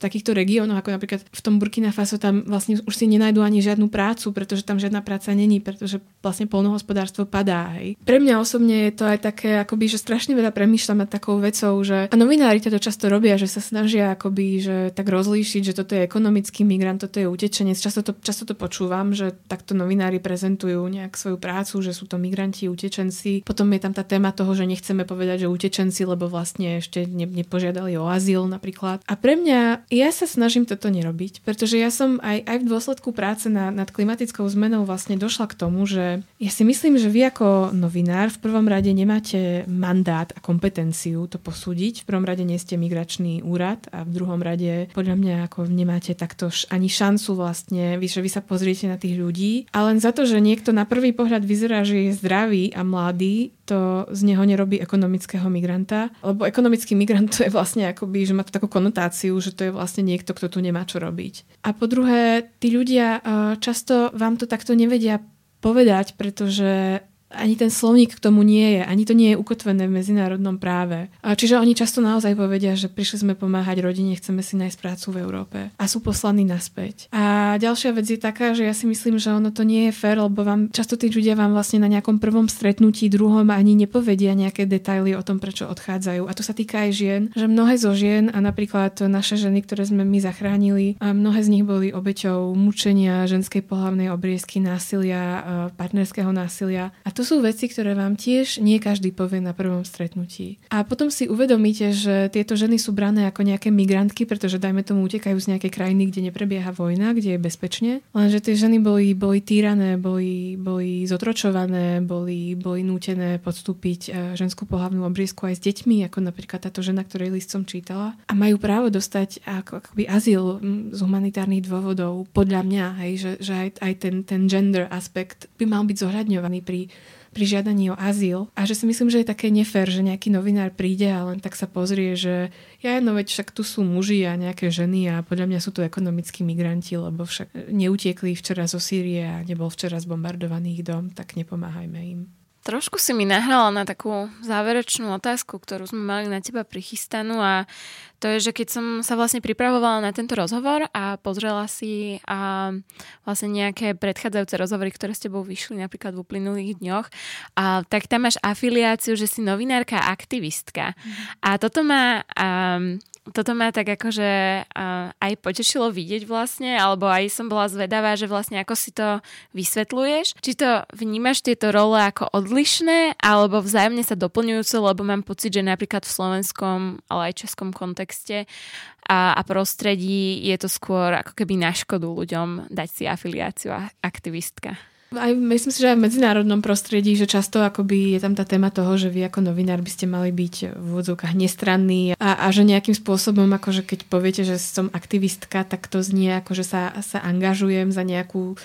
takýchto regiónoch, ako napríklad v tom Burkina Faso, tam vlastne už si nenajdu ani žiadnu prácu, pretože tam žiadna práca není, pretože vlastne polnohospodárstvo padá. Hej. Pre mňa osobne je to aj také, akoby, že strašne veľa premýšľam nad takou vecou, že a novinári to často robia, že sa snažia akoby, že tak rozlíšiť, že toto je ekonomický migrant, toto je utečenec. Často to, často to počúvam, že takto novinári prezentujú nejak svoju prácu, že sú to migranti, utečenci. Potom je tam tá téma toho, že nechceme povedať, že utečenci, lebo vlastne ešte ne, nepožiadali o azyl napríklad. A pre mňa ja sa snažím toto nerobiť, pretože ja som aj, aj v dôsledku práce na, nad klimatickou zmenou vlastne došla k tomu, že ja si myslím, že vy ako novinár v prvom rade nemáte mandát a kompetenciu to posúdiť. V prvom rade nie ste migračný úrad a v druhom rade podľa mňa ako nemáte takto ani šancu vlastne, vy, že vy sa pozriete na tých ľudí a len za to, že niekto na prvý pohľad vyzerá, že je zdravý a mladý, to z neho nerobí ekonomického migranta, lebo ekonomický migrant to je vlastne akoby, že má to takú konotáciu, že to je vlastne niekto, kto tu nemá čo robiť. A po druhé, tí ľudia eh, často vám to takto nevedia povedať, pretože ani ten slovník k tomu nie je, ani to nie je ukotvené v medzinárodnom práve. Čiže oni často naozaj povedia, že prišli sme pomáhať rodine, chceme si nájsť prácu v Európe a sú poslaní naspäť. A ďalšia vec je taká, že ja si myslím, že ono to nie je fér, lebo vám často tí ľudia vám vlastne na nejakom prvom stretnutí, druhom ani nepovedia nejaké detaily o tom, prečo odchádzajú. A to sa týka aj žien, že mnohé zo žien a napríklad naše ženy, ktoré sme my zachránili, a mnohé z nich boli obeťou mučenia, ženskej pohlavnej obriezky, násilia, partnerského násilia. A to to sú veci, ktoré vám tiež nie každý povie na prvom stretnutí. A potom si uvedomíte, že tieto ženy sú brané ako nejaké migrantky, pretože dajme tomu utekajú z nejakej krajiny, kde neprebieha vojna, kde je bezpečne. Lenže tie ženy boli, boli týrané, boli, boli zotročované, boli, boli nútené podstúpiť e, ženskú pohľavnú obriezku aj s deťmi, ako napríklad táto žena, ktorej list som čítala. A majú právo dostať ako, akoby azyl z humanitárnych dôvodov, podľa mňa, hej, že, že aj, aj ten, ten gender aspekt by mal byť zohľadňovaný pri pri žiadaní o azyl a že si myslím, že je také nefér, že nejaký novinár príde a len tak sa pozrie, že ja no veď však tu sú muži a nejaké ženy a podľa mňa sú to ekonomickí migranti, lebo však neutiekli včera zo Sýrie a nebol včera zbombardovaný ich dom, tak nepomáhajme im. Trošku si mi nahrala na takú záverečnú otázku, ktorú sme mali na teba prichystanú a to je, že keď som sa vlastne pripravovala na tento rozhovor a pozrela si a vlastne nejaké predchádzajúce rozhovory, ktoré s tebou vyšli napríklad v uplynulých dňoch, a, tak tam máš afiliáciu, že si novinárka a aktivistka. Mm. A toto ma um, toto ma tak akože uh, aj potešilo vidieť vlastne, alebo aj som bola zvedavá, že vlastne ako si to vysvetľuješ. Či to vnímaš tieto role ako odlišné, alebo vzájomne sa doplňujúce, lebo mám pocit, že napríklad v slovenskom, ale aj českom kontexte a, a prostredí je to skôr ako keby na škodu ľuďom dať si afiliáciu a aktivistka. Aj, myslím si, že aj v medzinárodnom prostredí, že často akoby je tam tá téma toho, že vy ako novinár by ste mali byť v úvodzovkách nestranní a, a že nejakým spôsobom, akože keď poviete, že som aktivistka, tak to znie ako, že sa, sa angažujem za nejakú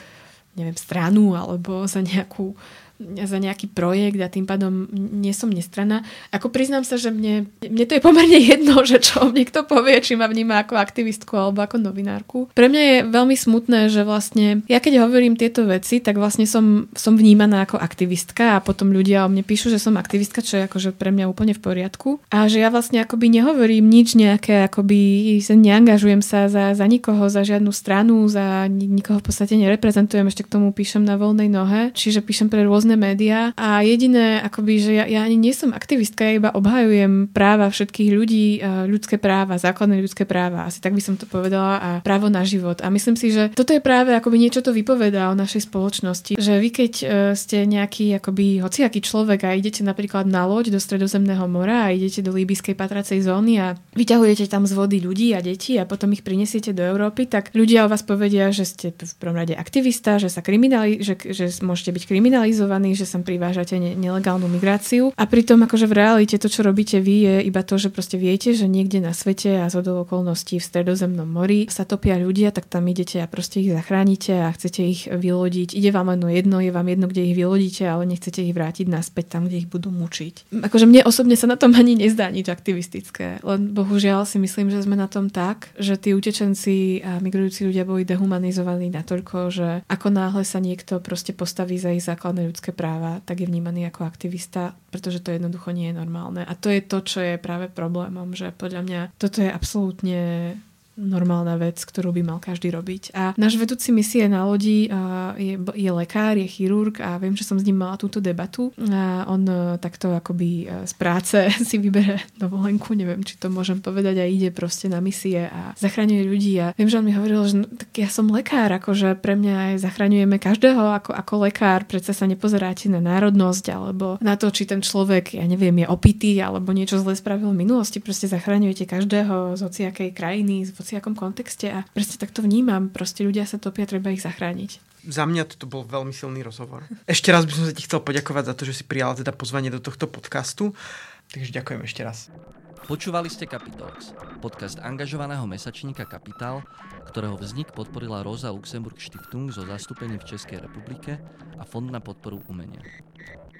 neviem, stranu alebo za nejakú za nejaký projekt a tým pádom nie som nestrana. Ako priznám sa, že mne, mne to je pomerne jedno, že čo niekto povie, či ma vníma ako aktivistku alebo ako novinárku. Pre mňa je veľmi smutné, že vlastne ja keď hovorím tieto veci, tak vlastne som, som vnímaná ako aktivistka a potom ľudia o mne píšu, že som aktivistka, čo je akože pre mňa úplne v poriadku. A že ja vlastne akoby nehovorím nič nejaké, akoby neangažujem sa za, za nikoho, za žiadnu stranu, za nikoho v podstate nereprezentujem, ešte k tomu píšem na voľnej nohe, čiže píšem pre rôzne rôzne médiá a jediné, akoby, že ja, ja ani nie som aktivistka, ja iba obhajujem práva všetkých ľudí, ľudské práva, základné ľudské práva, asi tak by som to povedala a právo na život. A myslím si, že toto je práve akoby niečo to vypovedá o našej spoločnosti, že vy keď e, ste nejaký akoby hociaký človek a idete napríklad na loď do Stredozemného mora a idete do líbyskej patracej zóny a vyťahujete tam z vody ľudí a deti a potom ich prinesiete do Európy, tak ľudia o vás povedia, že ste v prvom rade aktivista, že sa kriminali, že, že môžete byť kriminalizovaní frustrovaní, že sem privážate ne- nelegálnu migráciu. A pritom akože v realite to, čo robíte vy, je iba to, že proste viete, že niekde na svete a z okolností v stredozemnom mori sa topia ľudia, tak tam idete a proste ich zachránite a chcete ich vylodiť. Ide vám len jedno, je vám jedno, kde ich vylodíte, ale nechcete ich vrátiť naspäť tam, kde ich budú mučiť. Akože mne osobne sa na tom ani nezdá nič aktivistické, len bohužiaľ si myslím, že sme na tom tak, že tí utečenci a migrujúci ľudia boli dehumanizovaní natoľko, že ako náhle sa niekto proste postaví za ich základné ľudské ľudské práva, tak je vnímaný ako aktivista, pretože to jednoducho nie je normálne. A to je to, čo je práve problémom, že podľa mňa toto je absolútne normálna vec, ktorú by mal každý robiť. A náš vedúci misie na lodi je, je lekár, je chirurg a viem, že som s ním mala túto debatu. A on e, takto akoby e, z práce si vybere dovolenku, neviem, či to môžem povedať a ide proste na misie a zachraňuje ľudí. A viem, že on mi hovoril, že no, tak ja som lekár, akože pre mňa aj zachraňujeme každého ako, ako lekár, predsa sa nepozeráte na národnosť alebo na to, či ten človek, ja neviem, je opitý alebo niečo zle spravil v minulosti, proste zachraňujete každého z hociakej krajiny, z hociakom kontexte a presne tak to vnímam. Proste ľudia sa topia, treba ich zachrániť. Za mňa toto bol veľmi silný rozhovor. Ešte raz by som sa ti chcel poďakovať za to, že si prijala teda pozvanie do tohto podcastu. Takže ďakujem ešte raz. Počúvali ste Capitalx, podcast angažovaného mesačníka Kapitál, ktorého vznik podporila Rosa Luxemburg Stiftung zo zastúpení v Českej republike a Fond na podporu umenia.